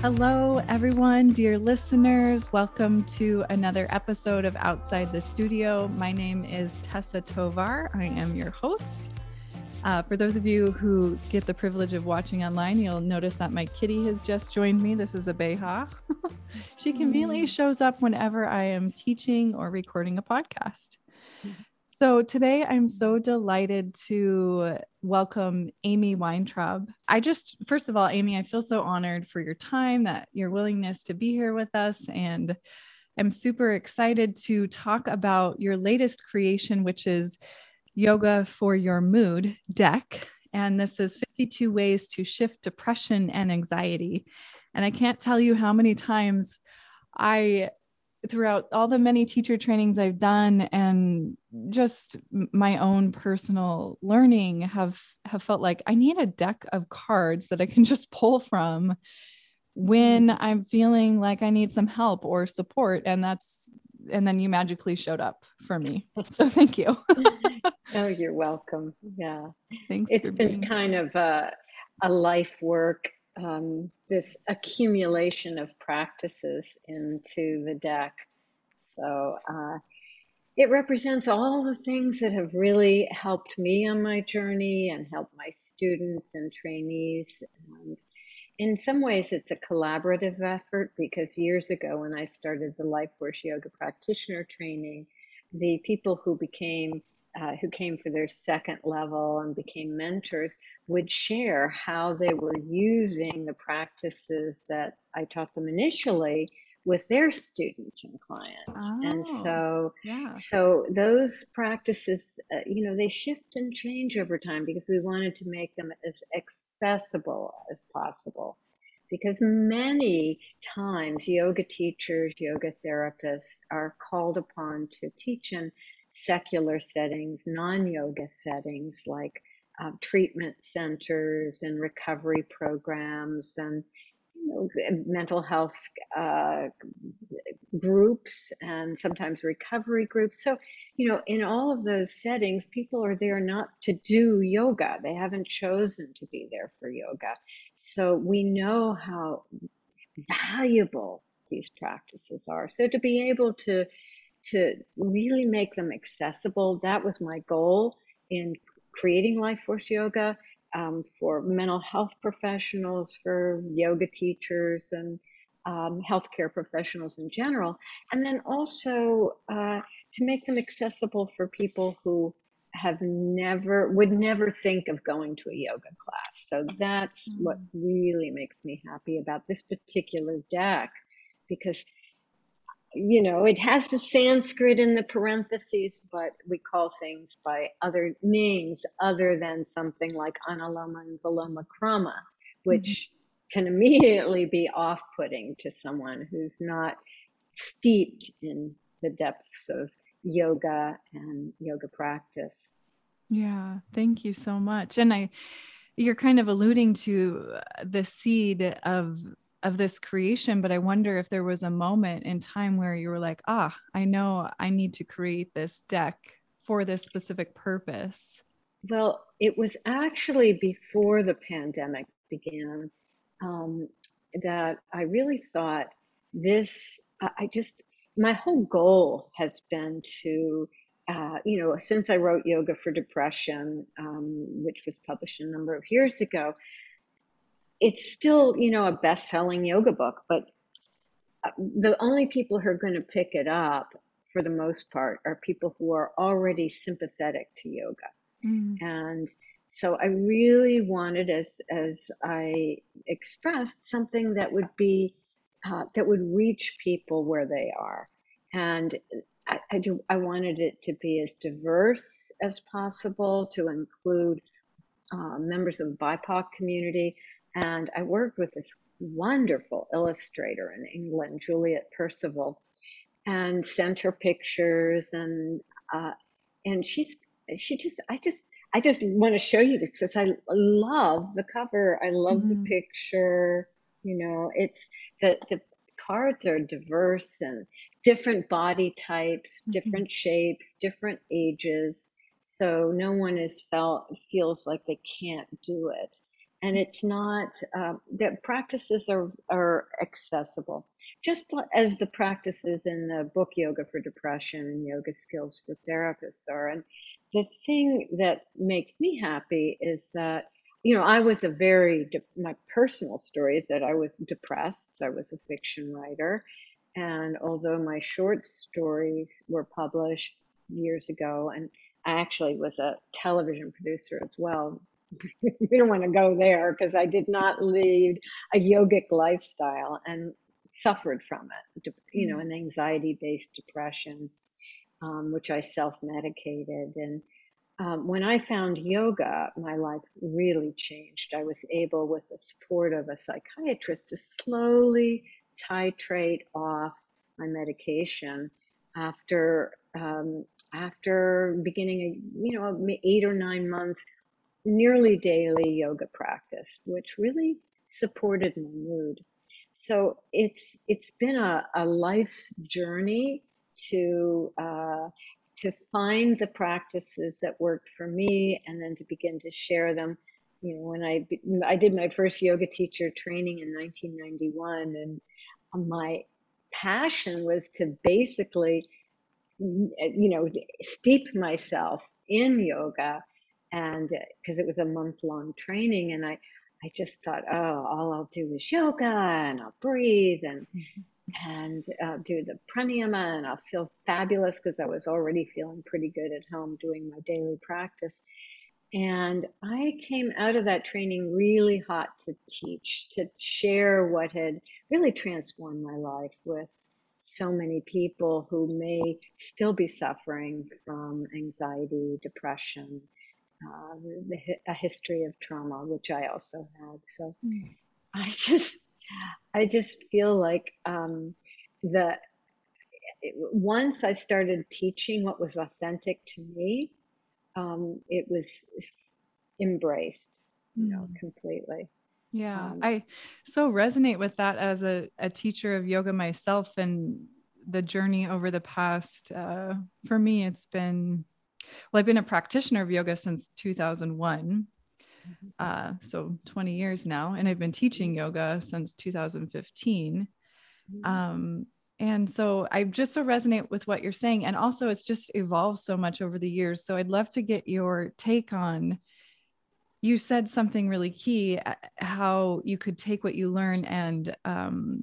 Hello, everyone, dear listeners. Welcome to another episode of Outside the Studio. My name is Tessa Tovar. I am your host. Uh, for those of you who get the privilege of watching online, you'll notice that my kitty has just joined me. This is a Beha. she conveniently shows up whenever I am teaching or recording a podcast. So today I'm so delighted to welcome Amy Weintraub. I just, first of all, Amy, I feel so honored for your time, that your willingness to be here with us. And I'm super excited to talk about your latest creation, which is Yoga for Your Mood deck. And this is 52 ways to shift depression and anxiety. And I can't tell you how many times I throughout all the many teacher trainings I've done and just my own personal learning have have felt like I need a deck of cards that I can just pull from when. I'm feeling like I need some help or support and that's and then you magically showed up for me. So thank you. oh, you're welcome. Yeah. Thanks. It's been kind of a, a life work um, this accumulation of practices into the deck. So uh, it represents all the things that have really helped me on my journey and helped my students and trainees. And in some ways, it's a collaborative effort because years ago, when I started the Life Force Yoga practitioner training, the people who became uh, who came for their second level and became mentors would share how they were using the practices that I taught them initially with their students and clients. Oh, and so, yeah. so those practices, uh, you know, they shift and change over time because we wanted to make them as accessible as possible. Because many times yoga teachers, yoga therapists are called upon to teach in secular settings, non yoga settings like uh, treatment centers and recovery programs and you know, mental health uh, groups and sometimes recovery groups. So, you know, in all of those settings, people are there not to do yoga. They haven't chosen to be there for yoga. So we know how valuable these practices are. So to be able to to really make them accessible. That was my goal in creating Life Force Yoga um, for mental health professionals, for yoga teachers, and um, healthcare professionals in general. And then also uh, to make them accessible for people who have never would never think of going to a yoga class. So that's mm-hmm. what really makes me happy about this particular deck because you know, it has the Sanskrit in the parentheses, but we call things by other names other than something like Anuloma and Viloma Krama, which mm-hmm. can immediately be off putting to someone who's not steeped in the depths of yoga and yoga practice. Yeah, thank you so much. And I, you're kind of alluding to the seed of of this creation but i wonder if there was a moment in time where you were like ah i know i need to create this deck for this specific purpose. Well it was actually before the pandemic began um, that i really thought this i just my whole goal has been to uh, you know since i wrote yoga for depression um, which was published a number of years ago it's still, you know, a best selling yoga book, but uh, the only people who are going to pick it up for the most part are people who are already sympathetic to yoga. Mm. And so I really wanted, as, as I expressed, something that would be, uh, that would reach people where they are. And I, I, do, I wanted it to be as diverse as possible, to include uh, members of the BIPOC community, and I worked with this wonderful illustrator in England, Juliet Percival, and sent her pictures and uh, and she's she just I just I just want to show you this because I love the cover. I love mm-hmm. the picture. You know, it's the the cards are diverse and different body types, mm-hmm. different shapes, different ages. So no one is felt feels like they can't do it. And it's not uh, the practices are are accessible. Just as the practices in the book yoga for depression and yoga skills for therapists are and the thing that makes me happy is that you know i was a very my personal story is that i was depressed i was a fiction writer and although my short stories were published years ago and i actually was a television producer as well we don't want to go there because I did not lead a yogic lifestyle and suffered from it, you know, mm. an anxiety based depression, um, which I self medicated. And um, when I found yoga, my life really changed. I was able, with the support of a psychiatrist, to slowly titrate off my medication after um, after beginning a you know eight or nine month nearly daily yoga practice, which really supported my mood. So it's it's been a, a life's journey to uh, to find the practices that worked for me, and then to begin to share them. You know, when I I did my first yoga teacher training in 1991, and my passion was to basically, you know, steep myself in yoga and because uh, it was a month long training and i i just thought oh all i'll do is yoga and i'll breathe and mm-hmm. and uh, do the pranayama and i'll feel fabulous because i was already feeling pretty good at home doing my daily practice and i came out of that training really hot to teach to share what had really transformed my life with so many people who may still be suffering from anxiety depression uh, the, a history of trauma, which I also had. So mm. I just, I just feel like um, the once I started teaching what was authentic to me, um, it was embraced, you mm. know, completely. Yeah, um, I so resonate with that as a, a teacher of yoga myself and the journey over the past, uh, for me, it's been well, I've been a practitioner of yoga since 2001. Mm-hmm. Uh, so 20 years now. And I've been teaching yoga since 2015. Mm-hmm. Um, and so I just so resonate with what you're saying. And also, it's just evolved so much over the years. So I'd love to get your take on. You said something really key uh, how you could take what you learn and um,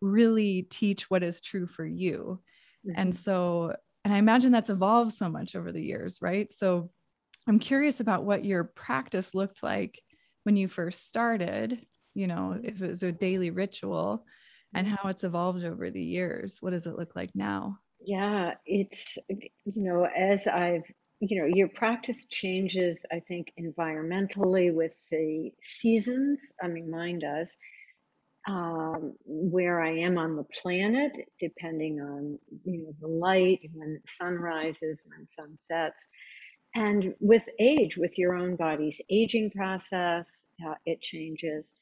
really teach what is true for you. Mm-hmm. And so and I imagine that's evolved so much over the years, right? So I'm curious about what your practice looked like when you first started, you know, if it was a daily ritual and mm-hmm. how it's evolved over the years. What does it look like now? Yeah, it's, you know, as I've, you know, your practice changes, I think, environmentally with the seasons. I mean, mine does um, where I am on the planet, depending on you know the light, when the sun rises, when sun sets, and with age, with your own body's aging process, uh, it changes,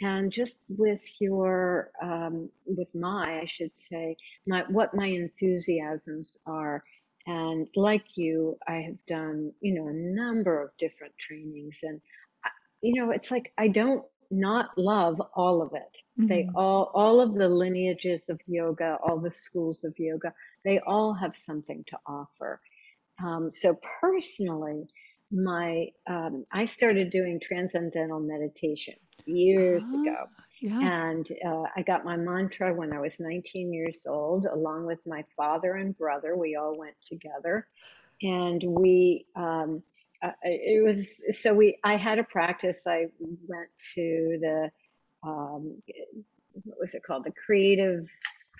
and just with your um, with my, I should say, my what my enthusiasms are. And like you, I have done, you know, a number of different trainings, and uh, you know, it's like I don't not love all of it. Mm-hmm. They all, all of the lineages of yoga, all the schools of yoga, they all have something to offer. Um, so personally, my um, I started doing transcendental meditation years uh, ago, yeah. and uh, I got my mantra when I was 19 years old, along with my father and brother. We all went together, and we um, uh, it was so we i had a practice i went to the um, what was it called the creative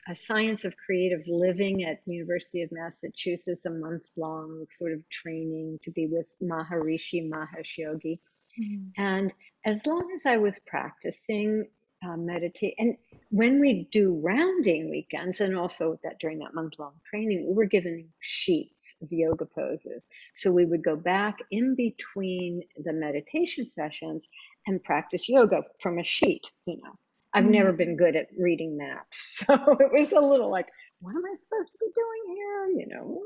a science of creative living at university of massachusetts a month long sort of training to be with maharishi mahesh yogi mm-hmm. and as long as i was practicing uh, meditate. And when we do rounding weekends, and also that during that month long training, we were given sheets of yoga poses. So we would go back in between the meditation sessions and practice yoga from a sheet, you know. I've mm never been good at reading maps. So it was a little like, what am I supposed to be doing here? You know,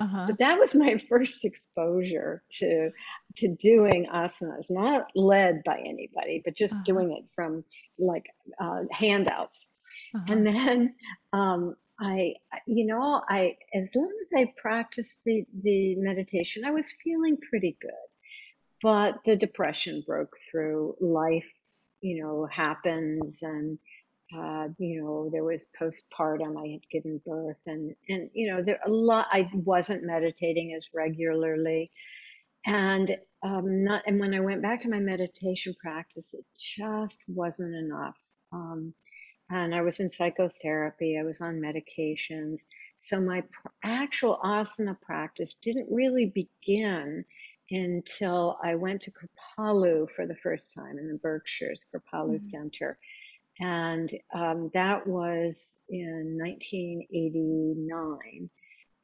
uh-huh. but that was my first exposure to to doing asanas, not led by anybody, but just uh-huh. doing it from like uh, handouts. Uh-huh. And then um, I, you know, I as long as I practiced the the meditation, I was feeling pretty good. But the depression broke through. Life, you know, happens, and uh, you know, there was postpartum. I had given birth, and and you know, there a lot. I wasn't meditating as regularly, and um, not. And when I went back to my meditation practice, it just wasn't enough. Um, and I was in psychotherapy. I was on medications. So my pr- actual asana practice didn't really begin until I went to Kripalu for the first time in the Berkshires Kripalu mm-hmm. Center. And um, that was in 1989.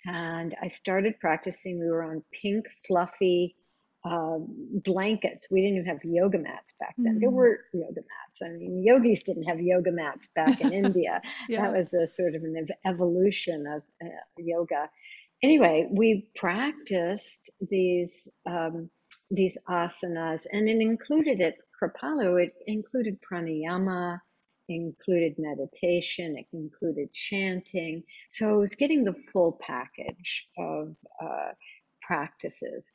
And I started practicing. We were on pink, fluffy uh, blankets. We didn't even have yoga mats back then. Mm. There were yoga mats. I mean, yogis didn't have yoga mats back in India. Yeah. That was a sort of an evolution of uh, yoga. Anyway, we practiced these um, these asanas, and it included it. Kripalu, it included pranayama, included meditation, it included chanting. So I was getting the full package of uh, practices.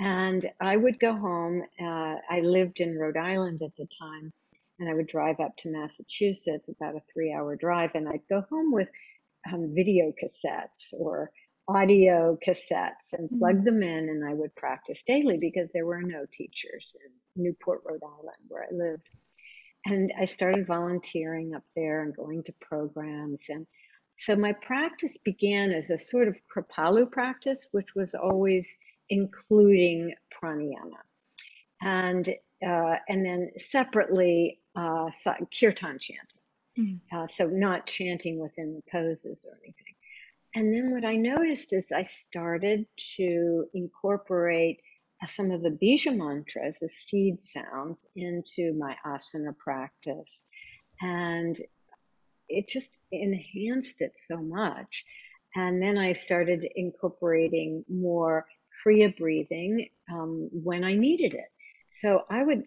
And I would go home. Uh, I lived in Rhode Island at the time, and I would drive up to Massachusetts, about a three hour drive, and I'd go home with um, video cassettes or audio cassettes and plug mm-hmm. them in, and I would practice daily because there were no teachers in Newport, Rhode Island, where I lived. And I started volunteering up there and going to programs. And so my practice began as a sort of Kripalu practice, which was always including pranayama. And, uh, and then separately, uh, kirtan chanting. Mm. Uh, so not chanting within the poses or anything. And then what I noticed is I started to incorporate uh, some of the bija mantras, the seed sounds, into my asana practice. And it just enhanced it so much. And then I started incorporating more Kriya breathing um, when I needed it. So I would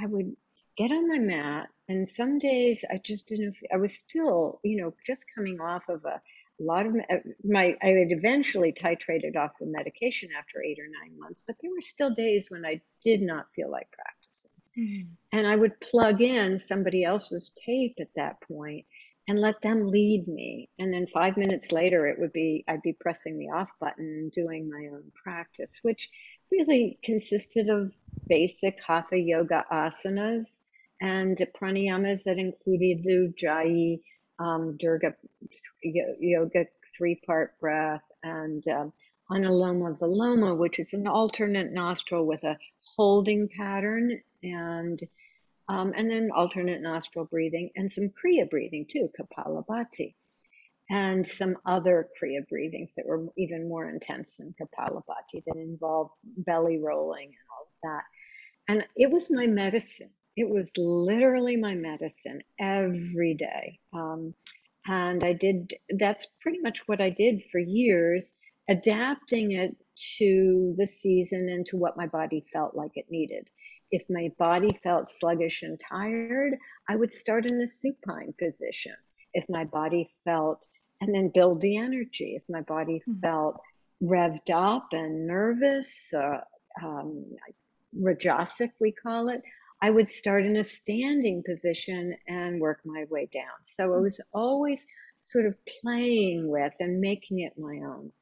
I would get on my mat, and some days I just didn't. I was still, you know, just coming off of a, a lot of uh, my. I had eventually titrated off the medication after eight or nine months, but there were still days when I did not feel like practicing, mm-hmm. and I would plug in somebody else's tape at that point and let them lead me. And then five minutes later, it would be, I'd be pressing the off button and doing my own practice, which really consisted of basic hatha yoga asanas and pranayamas that included Ujjayi, um, Dirga yoga three part breath, and um, Anuloma Viloma, which is an alternate nostril with a holding pattern and um, and then alternate nostril breathing and some Kriya breathing too, Kapalabhati, and some other Kriya breathings that were even more intense than Kapalabhati that involved belly rolling and all of that. And it was my medicine. It was literally my medicine every day. Um, and I did, that's pretty much what I did for years, adapting it to the season and to what my body felt like it needed. If my body felt sluggish and tired, I would start in the supine position. If my body felt, and then build the energy. If my body mm-hmm. felt revved up and nervous, uh, um, rajasic, we call it, I would start in a standing position and work my way down. So I hmm. was always sort of playing with and making it my own.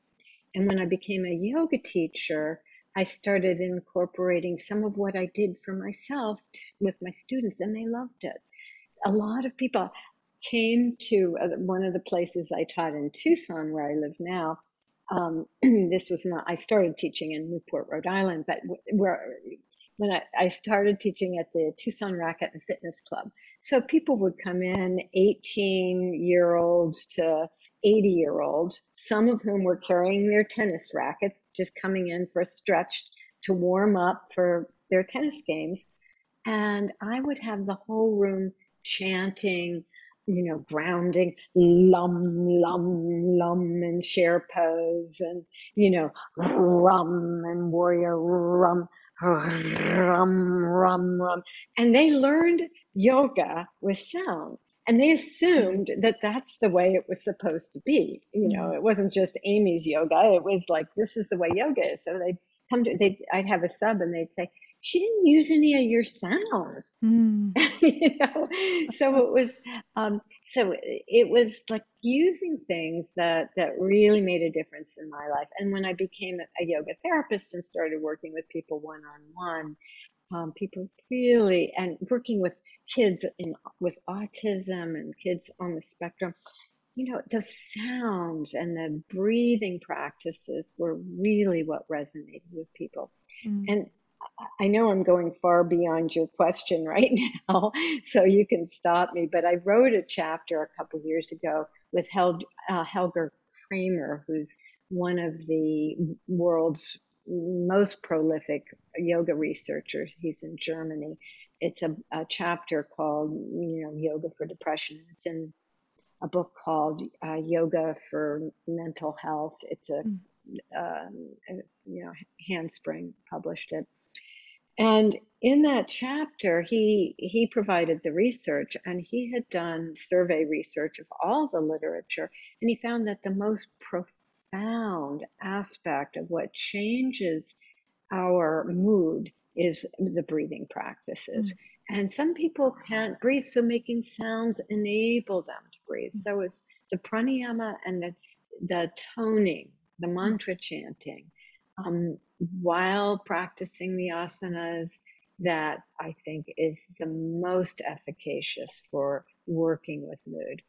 And when I became a yoga teacher, I started incorporating some of what I did for myself with my students, and they loved it. A lot of people came to uh, one of the places I taught in Tucson, where I live now. Um, this was not, I started teaching in Newport, Rhode Island, but where when I, I started teaching at the Tucson Racket and Fitness Club. So people would come in, 18 year olds to 80 year olds, some of whom were carrying their tennis rackets, just coming in for a stretch to warm up for their tennis games. And I would have the whole room chanting you know, grounding, lum, lum, lum, and share pose, and, you know, rum and warrior rum, rum, rum, rum. And they learned yoga with sound. And they assumed that that's the way it was supposed to be. You know, mm-hmm. it wasn't just Amy's yoga. It was like, this is the way yoga is. So they'd come to, they I'd have a sub and they'd say, she didn't use any of your sounds. Mm. you know, so it was, um, so it was like using things that that really made a difference in my life. And when I became a yoga therapist and started working with people one on one, people really and working with kids in with autism and kids on the spectrum, you know, the sounds and the breathing practices were really what resonated with people. Mm. And I know I'm going far beyond your question right now, so you can stop me. But I wrote a chapter a couple years ago with Hel- uh, Holger Cramer, who's one of the world's most prolific yoga researchers. He's in Germany. It's a, a chapter called, you know, Yoga for Depression. It's in a book called uh, Yoga for Mental Health. It's a, mm. um, a, you know, Handspring published it. And in that chapter, he he provided the research, and he had done survey research of all the literature, and he found that the most profound aspect of what changes our mood is the breathing practices. Mm-hmm. And some people can't breathe, so making sounds enable them to breathe. Mm-hmm. So it's the pranayama and the the toning, the mantra chanting. Um, while practicing the asanas that I think is the most efficacious for working with mood.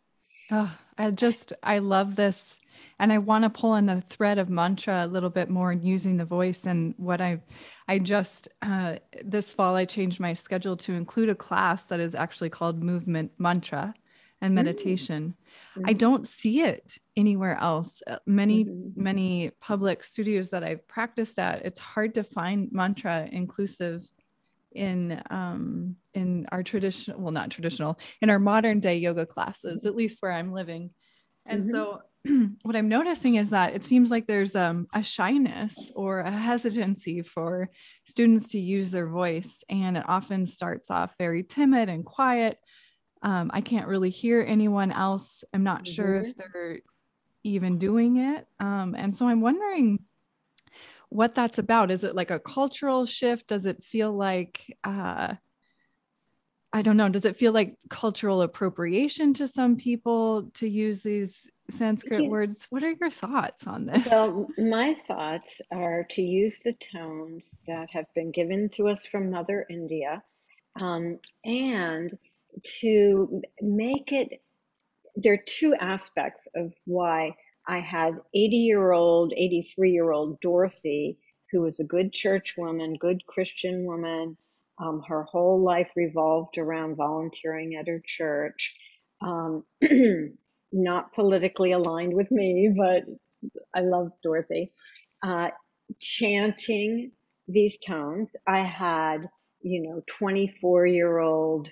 Oh, I just, I love this. And I want to pull on the thread of mantra a little bit more and using the voice. And what I, I just, uh, this fall, I changed my schedule to include a class that is actually called movement mantra and mm. meditation. Mm-hmm. I don't see it anywhere else. Uh, many, mm-hmm. many public studios that I've practiced at, it's hard to find mantra inclusive in um in our traditional well not traditional in our modern day yoga classes at least where i'm living and mm-hmm. so what i'm noticing is that it seems like there's um, a shyness or a hesitancy for students to use their voice and it often starts off very timid and quiet um, I can't really hear anyone else. I'm not mm-hmm. sure if mm-hmm. they're even doing it. Um, and so I'm wondering what that's about. Is it like a cultural shift? Does it feel like, uh, I don't know, does it feel like cultural appropriation to some people to use these Sanskrit words? What are your thoughts on this? Well, my thoughts are to use the tones that have been given to us from Mother India um, and to make it, there are two aspects of why I had 80 year old, 83 year old Dorothy, who was a good church woman, good Christian woman. Um, her whole life revolved around volunteering at her church. Um, not politically aligned with me, but I love Dorothy. Uh, chanting these tones. I had, you know, 24 year old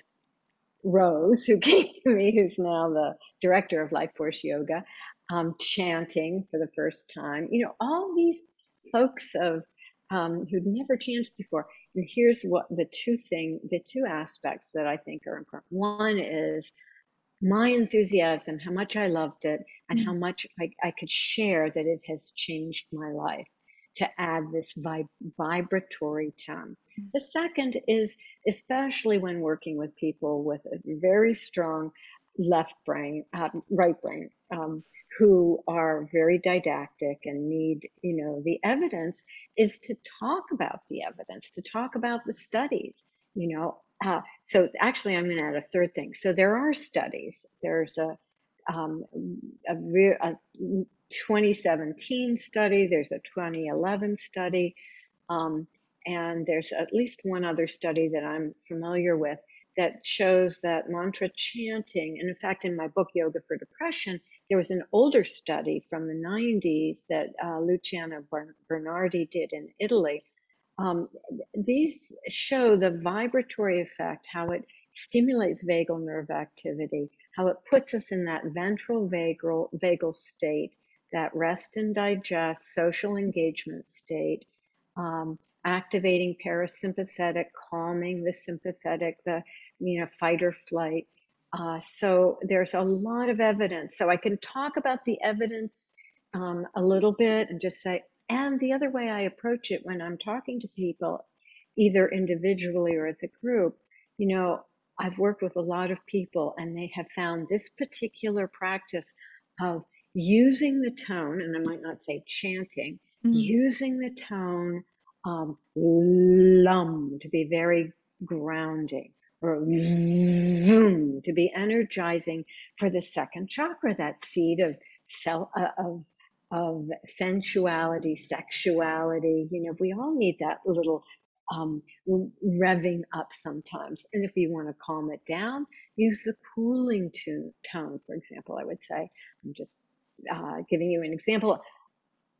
Rose, who came to me, who's now the director of Life Force Yoga, um, chanting for the first time. You know, all these folks of um, who'd never chanted before. And here's what the two thing, the two aspects that I think are important. One is my enthusiasm, how much I loved it, and how mm. much I, I could share that it has changed my life to add this vib- vibratory tone. Mm. The second is, especially when working with people with a very strong left brain, uh, right brain, um, who are very didactic and need, you know, the evidence, is to talk about the evidence, to talk about the studies, you know. Uh, so actually, I'm going to add a third thing. So there are studies. There's a um, a, a, 2017 study, there's a 2011 study, um, and there's at least one other study that I'm familiar with that shows that mantra chanting, and in fact, in my book, Yoga for Depression, there was an older study from the 90s that uh, Luciano Bernardi did in Italy. Um, these show the vibratory effect, how it stimulates vagal nerve activity, how it puts us in that ventral vagal, vagal state, that rest and digest, social engagement state, um, activating parasympathetic, calming the sympathetic, the you know fight or flight. Uh, so there's a lot of evidence. So I can talk about the evidence um, a little bit and just say, and the other way I approach it when I'm talking to people, either individually or as a group, you know, I've worked with a lot of people and they have found this particular practice of using the tone, and I might not say chanting, mm-hmm. using the tone um, lum to be very grounding or zoom to be energizing for the second chakra, that seed of self, uh, of of sensuality, sexuality. You know, we all need that little um, revving up sometimes. And if you want to calm it down, use the cooling tune, tone, for example. I would say, I'm just uh, giving you an example.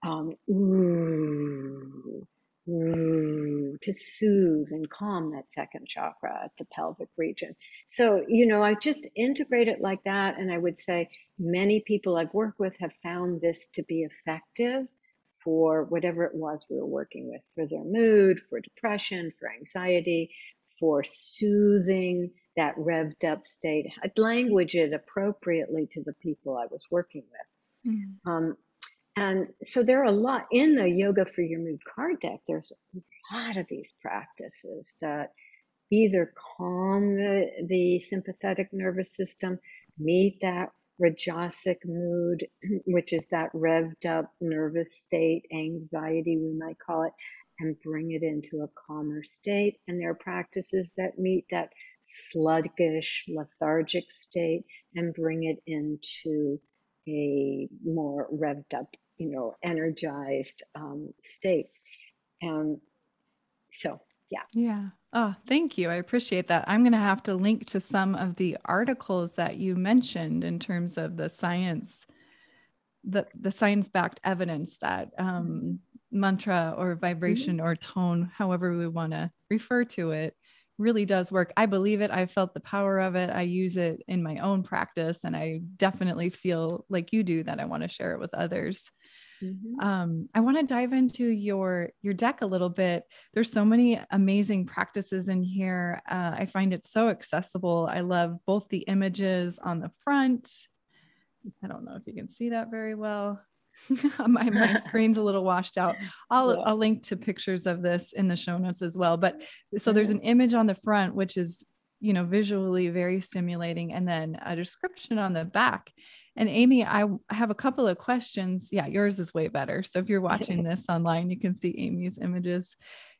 Um, ooh, ooh, to soothe and calm that second chakra at the pelvic region. So, you know, I just integrate it like that. And I would say many people I've worked with have found this to be effective for whatever it was we were working with for their mood, for depression, for anxiety, for soothing that revved up state. I'd language it appropriately to the people I was working with. Mm. Um, and so there are a lot in the Yoga for Your Mood card deck. There's a lot of these practices that either calm the, the sympathetic nervous system, meet that rajasic mood, which is that revved up nervous state, anxiety, we might call it, and bring it into a calmer state. And there are practices that meet that sluggish, lethargic state and bring it into a more revved up, you know, energized um, state. And so, yeah. Yeah. Oh, thank you. I appreciate that. I'm going to have to link to some of the articles that you mentioned in terms of the science, the the science backed evidence that um, mantra or vibration mm-hmm. or tone, however we want to refer to it, really does work. I believe it. I felt the power of it. I use it in my own practice, and I definitely feel like you do that. I want to share it with others. Mm-hmm. Um, I want to dive into your your deck a little bit. There's so many amazing practices in here. Uh, I find it so accessible. I love both the images on the front. I don't know if you can see that very well. my, my screen's a little washed out. I'll, yeah. I'll link to pictures of this in the show notes as well. But so there's an image on the front, which is, you know, visually very stimulating, and then a description on the back. And Amy, I have a couple of questions. Yeah, yours is way better. So if you're watching this online, you can see Amy's images.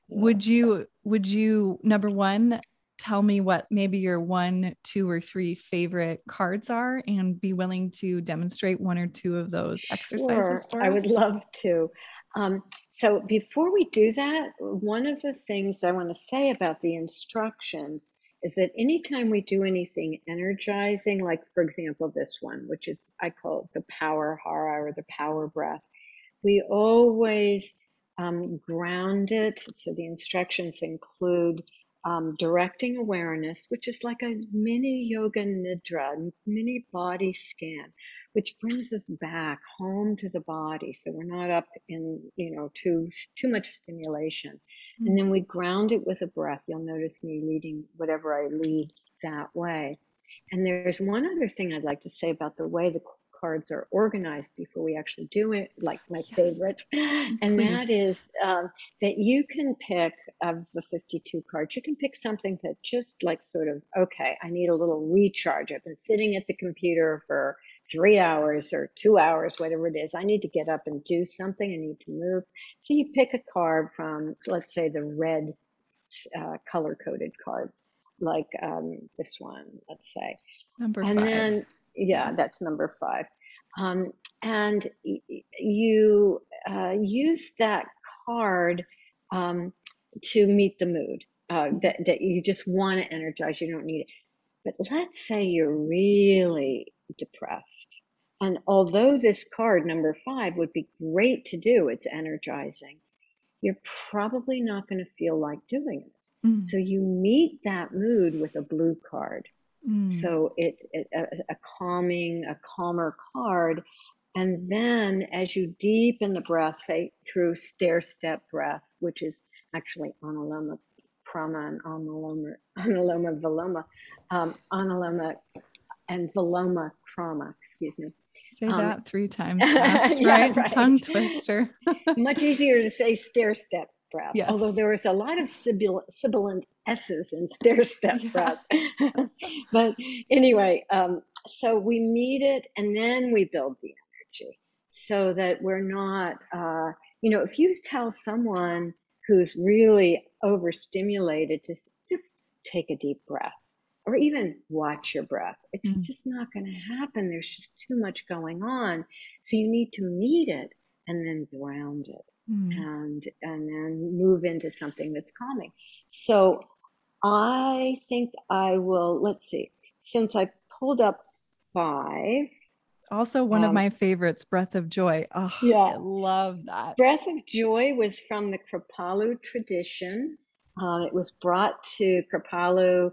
Would you, would you, number one, tell me what maybe your one, two, or three favorite cards are and be willing to demonstrate one or two of those exercises sure, I would love to. Um, so before we do that, one of the things I want to say about the instructions is that anytime we do anything energizing, like for example, this one, which is I call it the power hara or the power breath, we always um, ground it. So the instructions include um, directing awareness, which is like a mini yoga nidra, mini body scan, which brings us back home to the body. So we're not up in, you know, too, too much stimulation. Mm-hmm. And then we ground it with a breath. You'll notice me leading whatever I lead that way. And there's one other thing I'd like to say about the way the cards are organized before we actually do it, like my yes. favorite. And Please. that is um, that you can pick of the 52 cards, you can pick something that just like sort of, okay, I need a little recharge. I've been sitting at the computer for three hours or two hours, whatever it is. I need to get up and do something. I need to move. So you pick a card from, let's say, the red uh, color coded cards, like um, this one, let's say. Number and five. then, yeah, that's number five. Um, and you uh, use that card um, to meet the mood uh, that, that you just want to energize, you don't need it. But let's say you're really depressed. And although this card, number five, would be great to do, it's energizing, you're probably not going to feel like doing it. Mm-hmm. So you meet that mood with a blue card. Mm. So it, it a, a calming, a calmer card. And then as you deepen the breath, say through stair step breath, which is actually Anuloma Krama and Anuloma, Anuloma Viloma, um, Anuloma and Viloma Krama, excuse me. Say um, that three times fast, yeah, right? right? Tongue twister. Much easier to say stair step breath. Yes. Although there was a lot of sibil- sibilant S's in stair step yeah. breath. but anyway, um, so we meet it and then we build the energy so that we're not, uh, you know, if you tell someone who's really overstimulated to just take a deep breath or even watch your breath. It's mm. just not going to happen. There's just too much going on. So you need to meet it and then ground it mm. and and then move into something that's calming. So I think I will let's see. Since I pulled up 5 also one um, of my favorites breath of joy oh yeah i love that breath of joy was from the kripalu tradition uh, it was brought to kripalu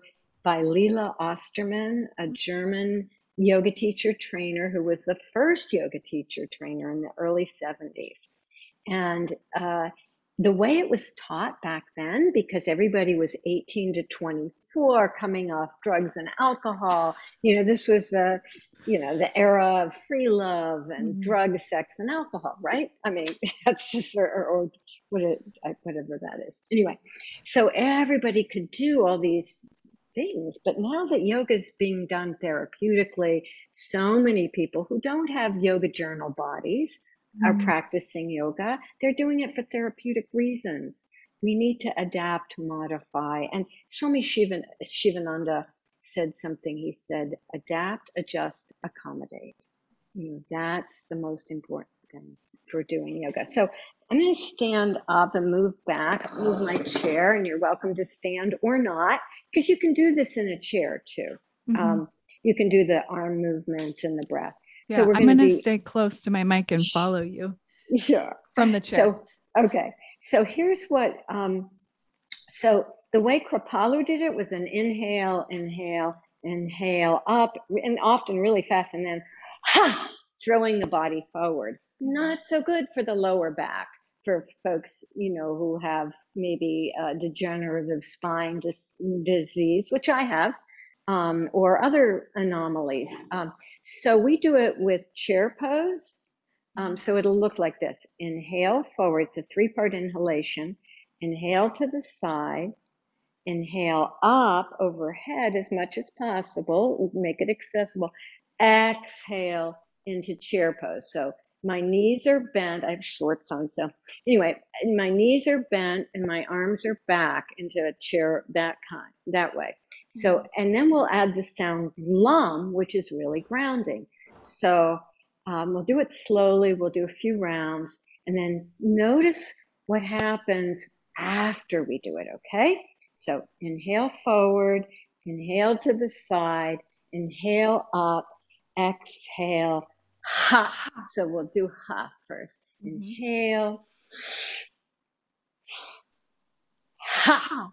by Lila Osterman, a German yoga teacher trainer who was the first yoga teacher trainer in the early 70s. And uh, the way it was taught back then, because everybody was 18 to 24 coming off drugs and alcohol, you know, this was the, you know, the era of free love and mm-hmm. drugs, sex, and alcohol, right? I mean, that's just, or, or, whatever that is. Anyway, so everybody could do all these things. But now that yoga is being done therapeutically, so many people who don't have yoga journal bodies mm. are practicing yoga. They're doing it for therapeutic reasons. We need to adapt, modify. And Swami Shivan, Shivananda said something. He said, adapt, adjust, accommodate. You know, that's the most important thing for doing yoga. So I'm going to stand up and move back, move my chair, and you're welcome to stand or not, because you can do this in a chair too. Mm-hmm. Um, you can do the arm movements and the breath. Yeah, so I'm going to be... stay close to my mic and follow you. Sure. From the chair. So, okay. So here's what, um, so the way Kripalu did it was an inhale, inhale, inhale up, and often really fast, and then ha, throwing the body forward. Not so good for the lower back for folks, you know, who have maybe degenerative spine dis- disease, which I have, um, or other anomalies. Um, so we do it with chair pose. Um, so it'll look like this. Inhale forward. It's a three part inhalation. Inhale to the side. Inhale up overhead as much as possible. Make it accessible. Exhale into chair pose. So my knees are bent. I have shorts on, so anyway, my knees are bent and my arms are back into a chair that kind, that way. So, mm-hmm. and then we'll add the sound lum, which is really grounding. So um, we'll do it slowly. We'll do a few rounds, and then notice what happens after we do it. Okay. So inhale forward, inhale to the side, inhale up, exhale ha. So we'll do ha 1st mm-hmm. Inhale. Ha.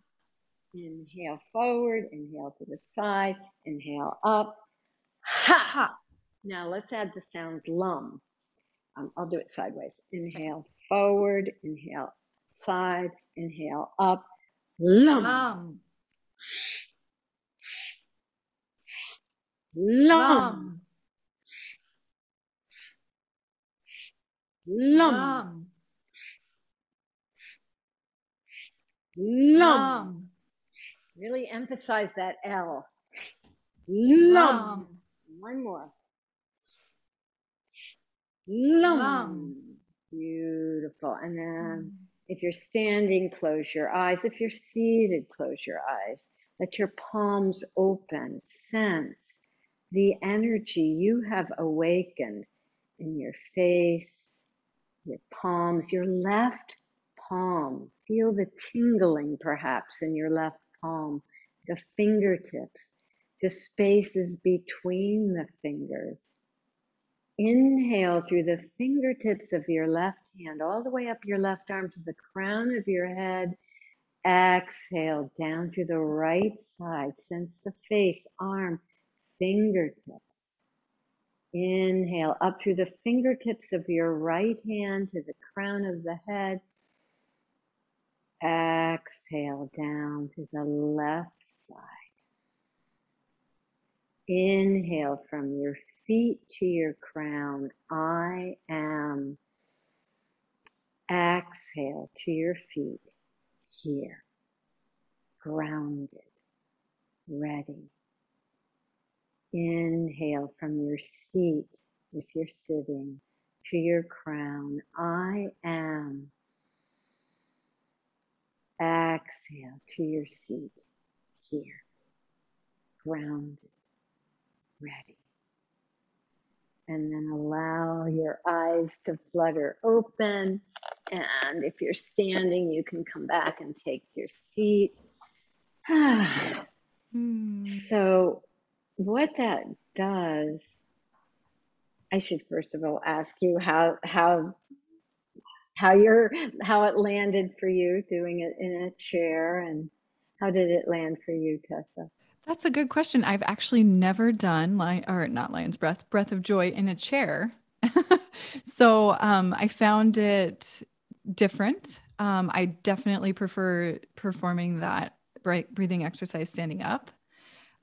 Inhale forward, inhale to the side, inhale up. Ha. ha. Now let's add the sound lum. Um, I'll do it sideways. Inhale forward, inhale side, inhale up. Lum. Lum. Lum. Lum. Lum. Lum. Really emphasize that L. Lum. Lum. One more. Lum. Lum. Beautiful. And then mm. if you're standing, close your eyes. If you're seated, close your eyes. Let your palms open. Sense the energy you have awakened in your face, your palms, your left palm. Feel the tingling perhaps in your left palm, the fingertips, the spaces between the fingers. Inhale through the fingertips of your left hand, all the way up your left arm to the crown of your head. Exhale down to the right side. Sense the face, arm, fingertips. Inhale up through the fingertips of your right hand to the crown of the head. Exhale down to the left side. Inhale from your feet to your crown. I am. Exhale to your feet here, grounded, ready. Inhale from your seat, if you're sitting, to your crown. I am. Exhale to your seat here, grounded, ready. And then allow your eyes to flutter open. And if you're standing, you can come back and take your seat. Hmm. So, what that does, I should first of all ask you how how how your how it landed for you doing it in a chair and how did it land for you, Tessa? That's a good question. I've actually never done lion or not lion's breath, breath of joy in a chair. so um, I found it different. Um, I definitely prefer performing that breathing exercise standing up.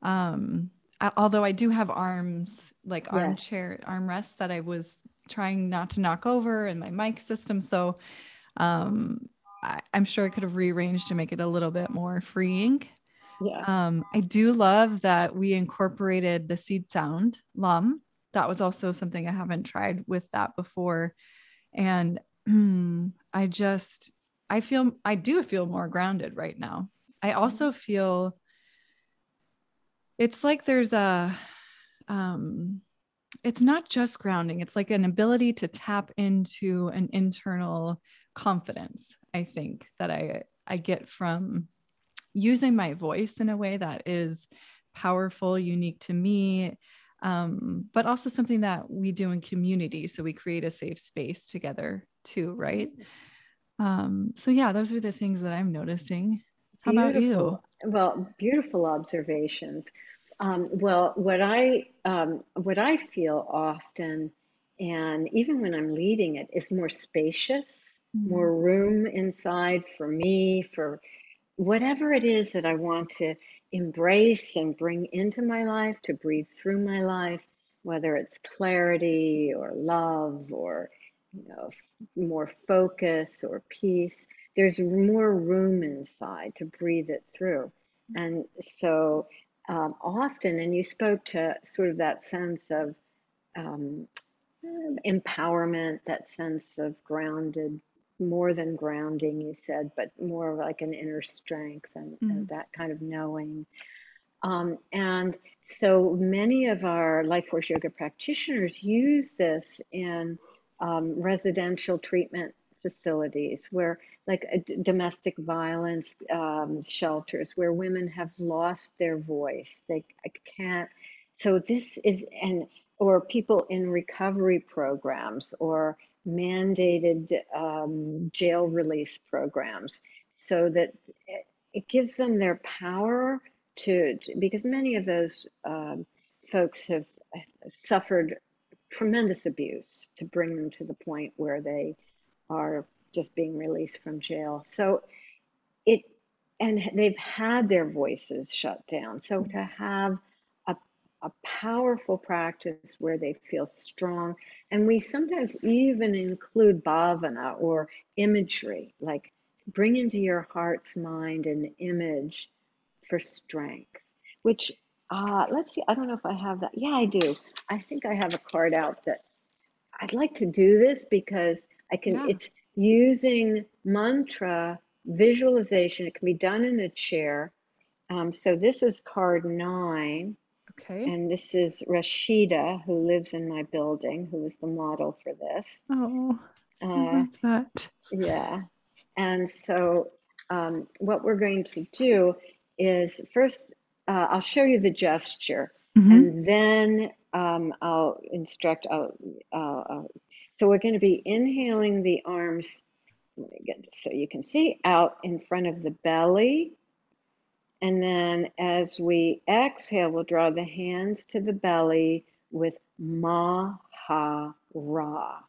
Um, although I do have arms, like yeah. armchair armrests that I was trying not to knock over and my mic system. So um, I, am sure I could have rearranged to make it a little bit more freeing. Yeah. Um, I do love that we incorporated the seed sound lum. That was also something I haven't tried with that before. And I just, I feel, I do feel more grounded right now. I mm-hmm. also feel it's like there's a, um, it's not just grounding, it's like an ability to tap into an internal confidence, I think, that I, I get from using my voice in a way that is powerful, unique to me, um, but also something that we do in community. So we create a safe space together too, right? Um, so yeah, those are the things that I'm noticing. How beautiful. about you? Well, beautiful observations. Um, well, what I um, what I feel often, and even when I'm leading it, is more spacious, mm-hmm. more room inside for me, for whatever it is that I want to embrace and bring into my life, to breathe through my life, whether it's clarity or love or you know more focus or peace. There's more room inside to breathe it through, and so um, often, and you spoke to sort of that sense of um, empowerment, that sense of grounded more than grounding, you said, but more like an inner strength and, mm-hmm. and that kind of knowing. Um, and so many of our life force yoga practitioners use this in um, residential treatment facilities where like domestic violence um, shelters where women have lost their voice they can't so this is and or people in recovery programs or mandated um, jail release programs so that it gives them their power to, because many of those um, folks have suffered tremendous abuse to bring them to the point where they are just being released from jail. So it, and they've had their voices shut down. So to have a a powerful practice where they feel strong. And we sometimes even include bhavana or imagery, like bring into your heart's mind an image for strength, which, uh, let's see, I don't know if I have that. Yeah, I do. I think I have a card out that I'd like to do this because I can, yeah. it's using mantra visualization. It can be done in a chair. Um, so this is card nine. Okay. And this is Rashida, who lives in my building, who is the model for this. Oh, uh, I like that. Yeah. And so, um, what we're going to do is first, uh, I'll show you the gesture, mm-hmm. and then um, I'll instruct. I'll, uh, so, we're going to be inhaling the arms let me get so you can see out in front of the belly. And then as we exhale, we'll draw the hands to the belly with Maha Ra.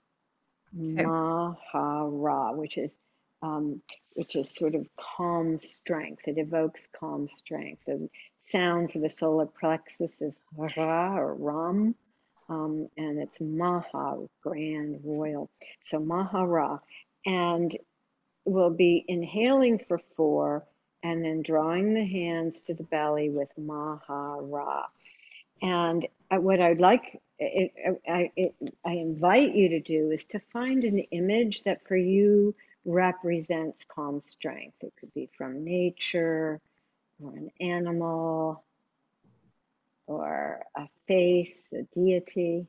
Okay. Maha Ra, which is um, which is sort of calm strength. It evokes calm strength. The sound for the solar plexus is Ra or Ram, um, and it's Maha, grand, royal. So Maha Ra. And we'll be inhaling for four and then drawing the hands to the belly with Maha Ra. And what I'd like, it, I, it, I invite you to do is to find an image that for you represents calm strength. It could be from nature or an animal or a face, a deity.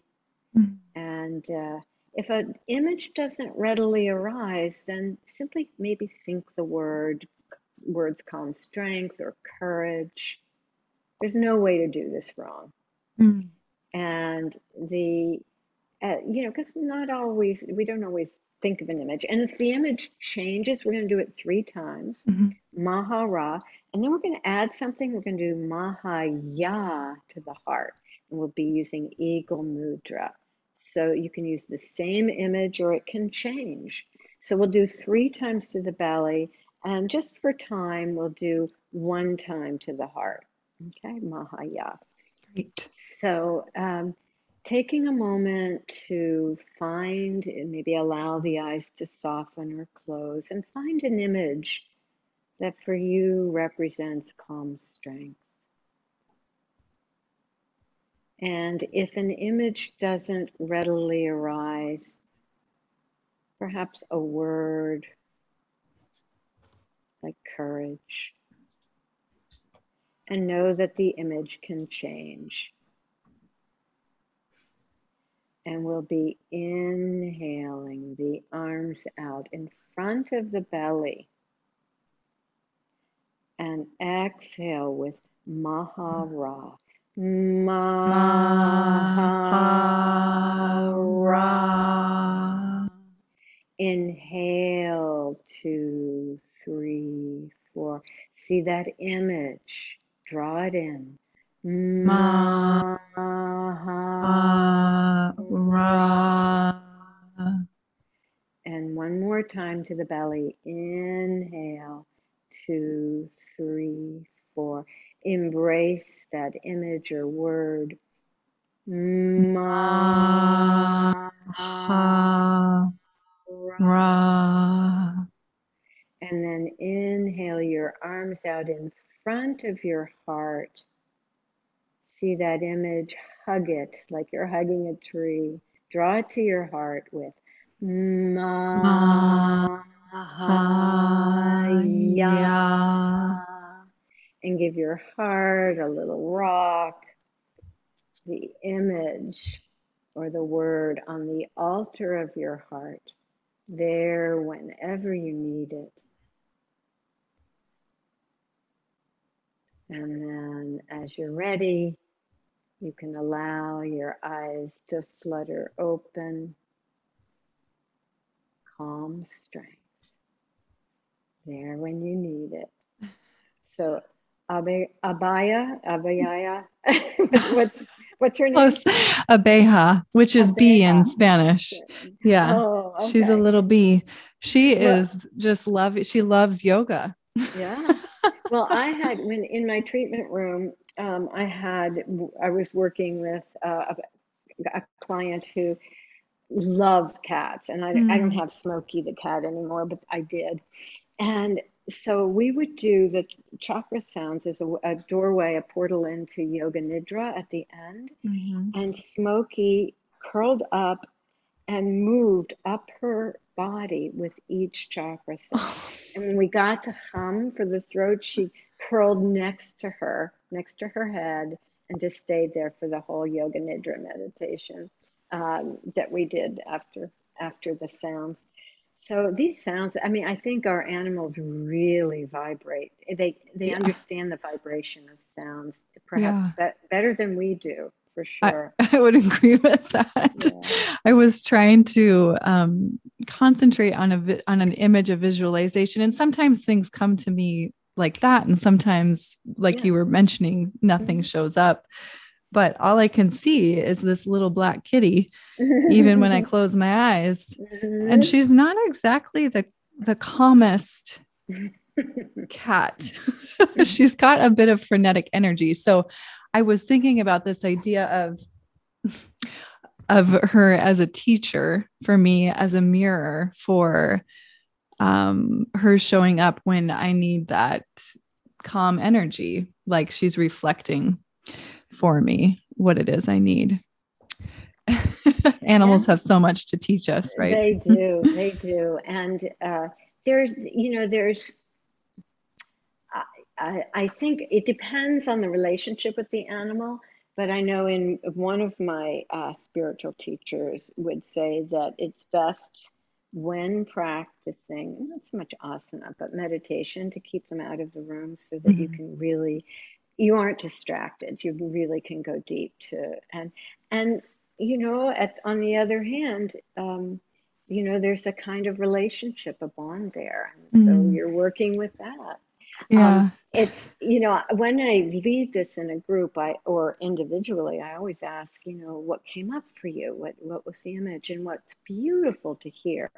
Mm-hmm. And uh, if an image doesn't readily arise, then simply maybe think the word words calm strength or courage. There's no way to do this wrong. Mm. And the, uh, you know, because not always, we don't always think of an image. And if the image changes, we're going to do it three times mm-hmm. Maha Ra. And then we're going to add something. We're going to do Maha Ya to the heart. And we'll be using Eagle Mudra. So you can use the same image or it can change. So we'll do three times to the belly. And just for time, we'll do one time to the heart. Okay, Mahaya. Great. So um, taking a moment to find and maybe allow the eyes to soften or close and find an image that for you represents calm strength. And if an image doesn't readily arise, perhaps a word like courage, and know that the image can change. And we'll be inhaling the arms out in front of the belly. And exhale with Mahara. Mahara. Inhale, two, three, four. See that image. Draw it in. Mahara. And one more time to the belly. Inhale, two, three, four. Embrace that image or word. Ma ra. And then inhale your arms out in front of your heart. See that image, hug it like you're hugging a tree. Draw it to your heart with Ma. Ya and give your heart a little rock, the image or the word on the altar of your heart, there whenever you need it. And then as you're ready, you can allow your eyes to flutter open. Calm strength. There when you need it. So Abe, Abaya, Abayaya. what's what's her name? Close. Abeja, which is Abeja. bee in Spanish. Yeah, oh, okay. she's a little bee. She well, is just love. She loves yoga. yeah. Well, I had when in my treatment room, um, I had I was working with uh, a, a client who loves cats, and I, mm. I don't have Smokey the cat anymore, but I did, and so we would do the chakra sounds as a, a, doorway, a portal into yoga nidra at the end. Mm-hmm. And Smokey curled up and moved up her body with each chakra and when we got to hum for the throat, she curled next to her, next to her head, and just stayed there for the whole yoga nidra meditation um, that we did after after the sounds. So these sounds, I mean, I think our animals really vibrate. They they yeah. understand the vibration of sounds perhaps yeah. be- better than we do. For sure. I, I would agree with that. Yeah. I was trying to um, concentrate on a on an image of visualization, and sometimes things come to me like that, and sometimes, like yeah. you were mentioning, nothing mm-hmm. shows up. But all I can see is this little black kitty, even when I close my eyes, mm-hmm. and she's not exactly the the calmest cat. she's got a bit of frenetic energy. So I was thinking about this idea of of her as a teacher for me as a mirror for um, her showing up when I need that calm energy, like she's reflecting for me what it is I need. Animals have so much to teach us, right? They do, they do, and uh, there's, you know, there's I, I think it depends on the relationship with the animal, but I know in one of my uh, spiritual teachers would say that it's best when practicing not so much asana but meditation to keep them out of the room so that mm-hmm. you can really you aren't distracted you really can go deep to and and you know at on the other hand um, you know there's a kind of relationship a bond there and mm-hmm. so you're working with that yeah. Um, it's, you know, when I lead this in a group I or individually, I always ask, you know, what came up for you? What what was the image? And what's beautiful to hear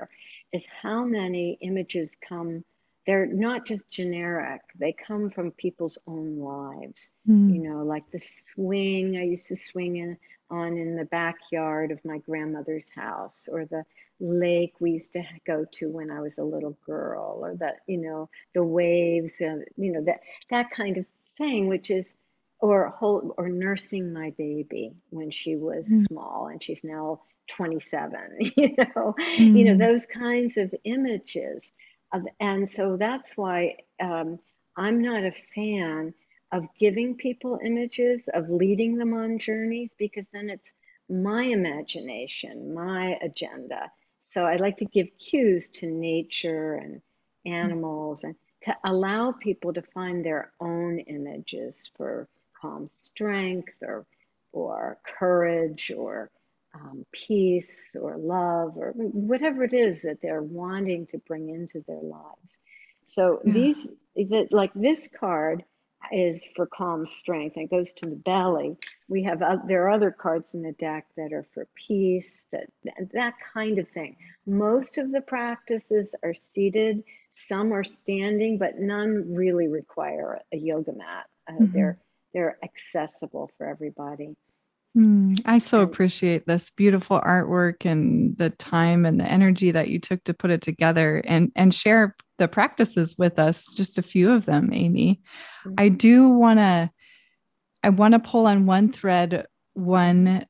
is how many images come they're not just generic they come from people's own lives mm. you know like the swing i used to swing in on in the backyard of my grandmother's house or the lake we used to go to when I was a little girl, or that you know the waves, uh, you know that that kind of thing, which is or hold or nursing my baby when she was mm. small and she's now 27 you know mm. you know those kinds of images of, and so that's why um, i'm not a fan of giving people images of leading them on journeys because then it's my imagination my agenda so I like to give cues to nature and animals and to allow people to find their own images for calm strength or or courage or um, peace or love or whatever it is that they're wanting to bring into their lives. So yeah. these, like this card is for calm strength and goes to the belly. We have uh, there are other cards in the deck that are for peace, that that kind of thing. Most of the practices are seated, some are standing, but none really require a yoga mat. Uh, mm-hmm. They're they're accessible for everybody. Mm, I so appreciate this beautiful artwork and the time and the energy that you took to put it together and and share the practices with us, just a few of them, Amy. Mm-hmm. I do want to I want to pull on one thread one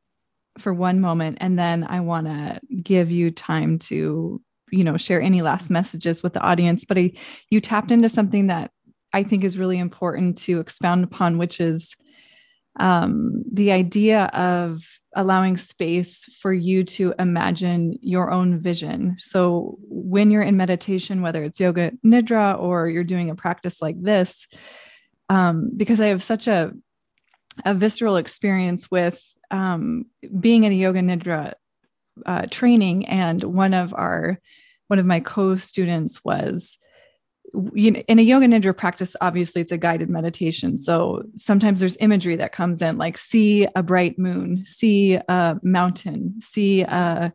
for one moment and then I want to give you time to you know share any last messages with the audience but I, you tapped into something that I think is really important to expound upon which is um, the idea of allowing space for you to imagine your own vision. So, when you're in meditation, whether it's yoga nidra or you're doing a practice like this, um, because I have such a, a visceral experience with um, being in a yoga nidra uh, training, and one of our one of my co-students was you know, in a yoga nidra practice, obviously it's a guided meditation. So sometimes there's imagery that comes in, like see a bright moon, see a mountain, see a,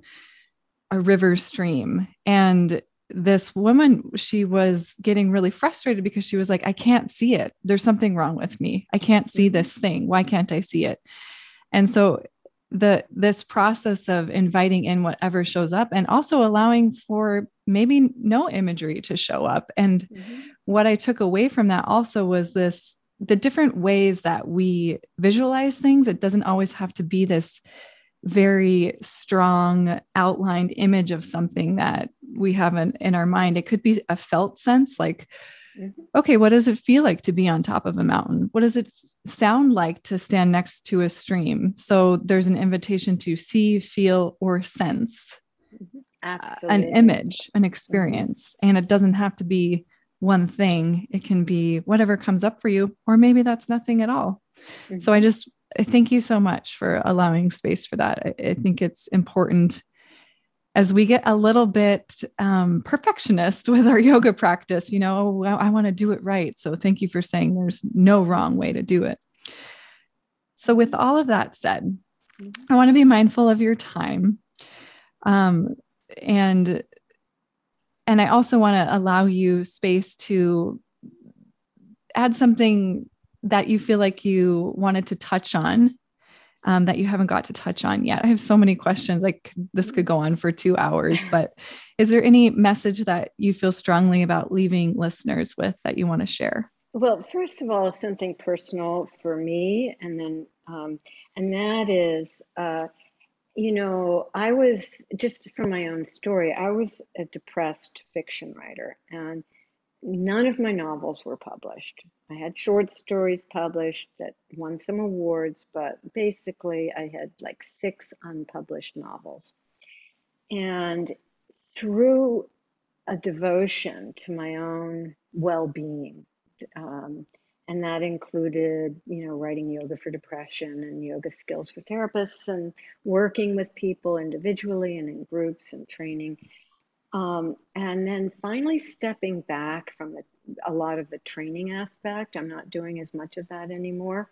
a river stream. And this woman, she was getting really frustrated because she was like, I can't see it. There's something wrong with me. I can't see mm-hmm. this thing. Why can't I see it? And so the this process of inviting in whatever shows up and also allowing for maybe no imagery to show up and mm-hmm. what i took away from that also was this the different ways that we visualize things it doesn't always have to be this very strong outlined image of something that we have in, in our mind it could be a felt sense like mm-hmm. okay what does it feel like to be on top of a mountain what does it sound like to stand next to a stream. So there's an invitation to see, feel, or sense uh, an image, an experience. Mm-hmm. And it doesn't have to be one thing, it can be whatever comes up for you, or maybe that's nothing at all. Mm-hmm. So I just thank you so much for allowing space for that. I, I think it's important as we get a little bit um, perfectionist with our yoga practice, you know, I, I want to do it right. So thank you for saying there's no wrong way to do it. So, with all of that said, I want to be mindful of your time. Um, and and I also want to allow you space to add something that you feel like you wanted to touch on um, that you haven't got to touch on yet. I have so many questions. Like this could go on for two hours, but is there any message that you feel strongly about leaving listeners with that you want to share? Well, first of all, something personal for me, and then, um, and that is, uh, you know, I was just from my own story, I was a depressed fiction writer, and none of my novels were published. I had short stories published that won some awards, but basically I had like six unpublished novels. And through a devotion to my own well being, um, and that included, you know, writing yoga for depression and yoga skills for therapists and working with people individually and in groups and training. Um, and then finally stepping back from the, a lot of the training aspect, I'm not doing as much of that anymore.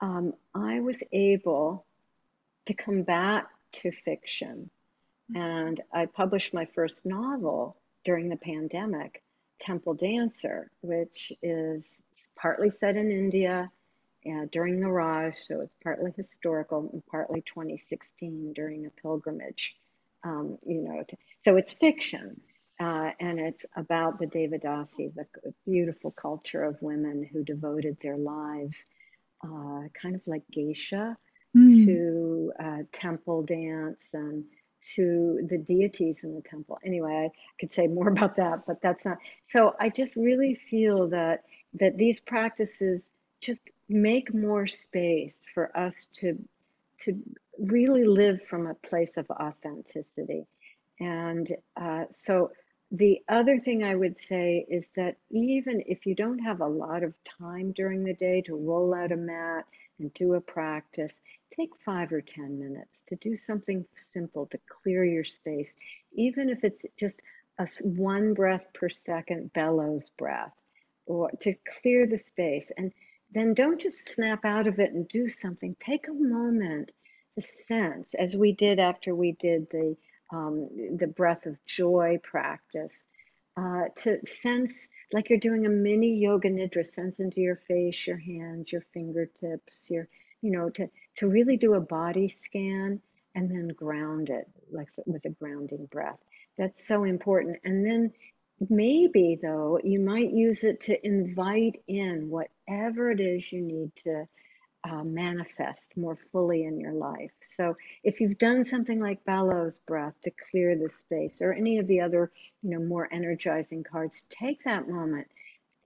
Um, I was able to come back to fiction. And I published my first novel during the pandemic, Temple Dancer, which is partly set in India uh, during the Raj, so it's partly historical and partly 2016 during a pilgrimage um, you know, so it's fiction. Uh, and it's about the Devadasi, the beautiful culture of women who devoted their lives, uh, kind of like geisha, mm. to uh, temple dance and to the deities in the temple. Anyway, I could say more about that, but that's not. So I just really feel that that these practices just make more space for us to to really live from a place of authenticity. And uh, so the other thing I would say is that even if you don't have a lot of time during the day to roll out a mat and do a practice, take five or 10 minutes to do something simple to clear your space, even if it's just a one breath per second bellows breath or to clear the space. And then don't just snap out of it and do something. Take a moment to sense, as we did after we did the um, the breath of joy practice, uh, to sense like you're doing a mini yoga nidra, sense into your face, your hands, your fingertips, your you know to to really do a body scan and then ground it like with a grounding breath. That's so important. And then maybe though you might use it to invite in whatever it is you need to uh, manifest more fully in your life. So if you've done something like bellows breath to clear the space or any of the other, you know, more energizing cards, take that moment,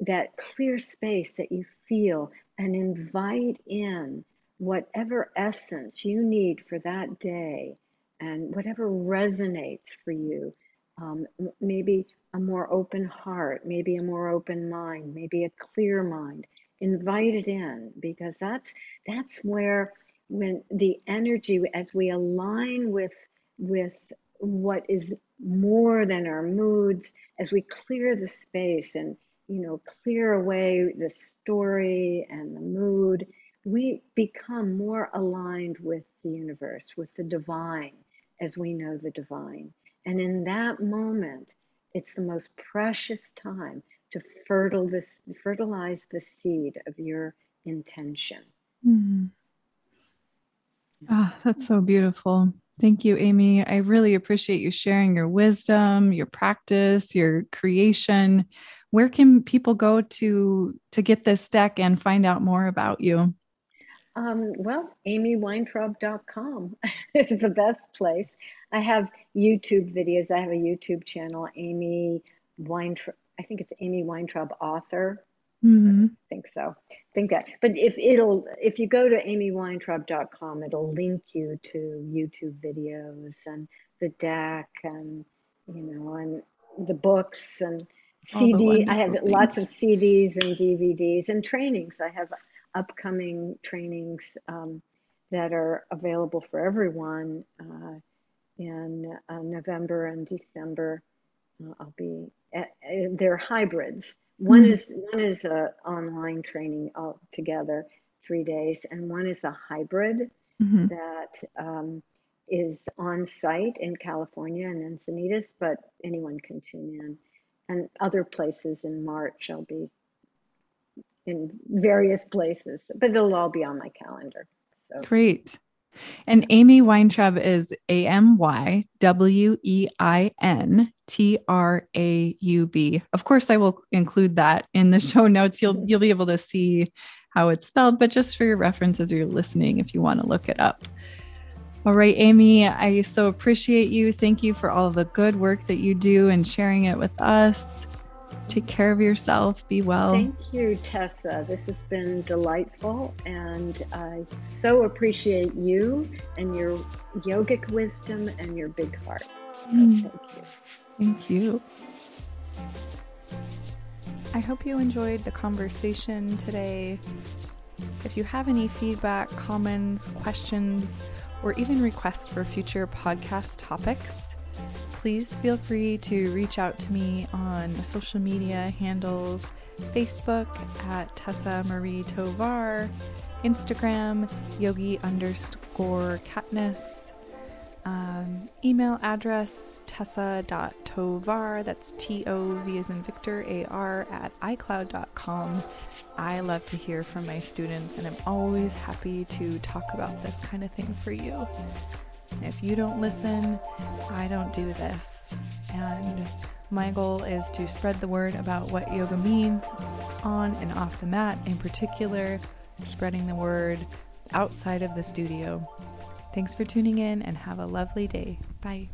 that clear space that you feel and invite in whatever essence you need for that day and whatever resonates for you. Um, maybe a more open heart, maybe a more open mind, maybe a clear mind invite it in because that's that's where when the energy as we align with with what is more than our moods as we clear the space and you know clear away the story and the mood we become more aligned with the universe with the divine as we know the divine. And in that moment it's the most precious time to fertile this, fertilize the seed of your intention. Mm-hmm. Ah, that's so beautiful. Thank you, Amy. I really appreciate you sharing your wisdom, your practice, your creation. Where can people go to to get this deck and find out more about you? Um, well, amyweintraub.com is the best place. I have YouTube videos. I have a YouTube channel, Amy Weintraub. I think it's Amy Weintraub author. Mm-hmm. I think so. I think that. But if it'll if you go to amyweintraub.com, it'll link you to YouTube videos and the deck and you know and the books and CD. I have things. lots of CDs and DVDs and trainings. I have upcoming trainings um, that are available for everyone uh, in uh, November and December. Uh, I'll be at, they're hybrids. One mm-hmm. is one is a online training all together, three days, and one is a hybrid mm-hmm. that um, is on site in California and Encinitas, but anyone can tune in. And other places in March, I'll be in various places, but it'll all be on my calendar. So. Great. And Amy Weintraub is A M Y W E I N T R A U B. Of course, I will include that in the show notes. You'll mm-hmm. you'll be able to see how it's spelled, but just for your reference as you're listening, if you want to look it up. All right, Amy, I so appreciate you. Thank you for all the good work that you do and sharing it with us. Take care of yourself. Be well. Thank you, Tessa. This has been delightful, and I so appreciate you and your yogic wisdom and your big heart. So mm. Thank you. Thank you. I hope you enjoyed the conversation today. If you have any feedback, comments, questions, or even requests for future podcast topics, please feel free to reach out to me on social media handles Facebook at Tessa Marie Tovar, Instagram yogi underscore Katniss, um, email address tessa.tovar, that's T O V as in Victor, A R, at iCloud.com. I love to hear from my students, and I'm always happy to talk about this kind of thing for you. If you don't listen, I don't do this. And my goal is to spread the word about what yoga means on and off the mat, in particular, spreading the word outside of the studio. Thanks for tuning in and have a lovely day. Bye.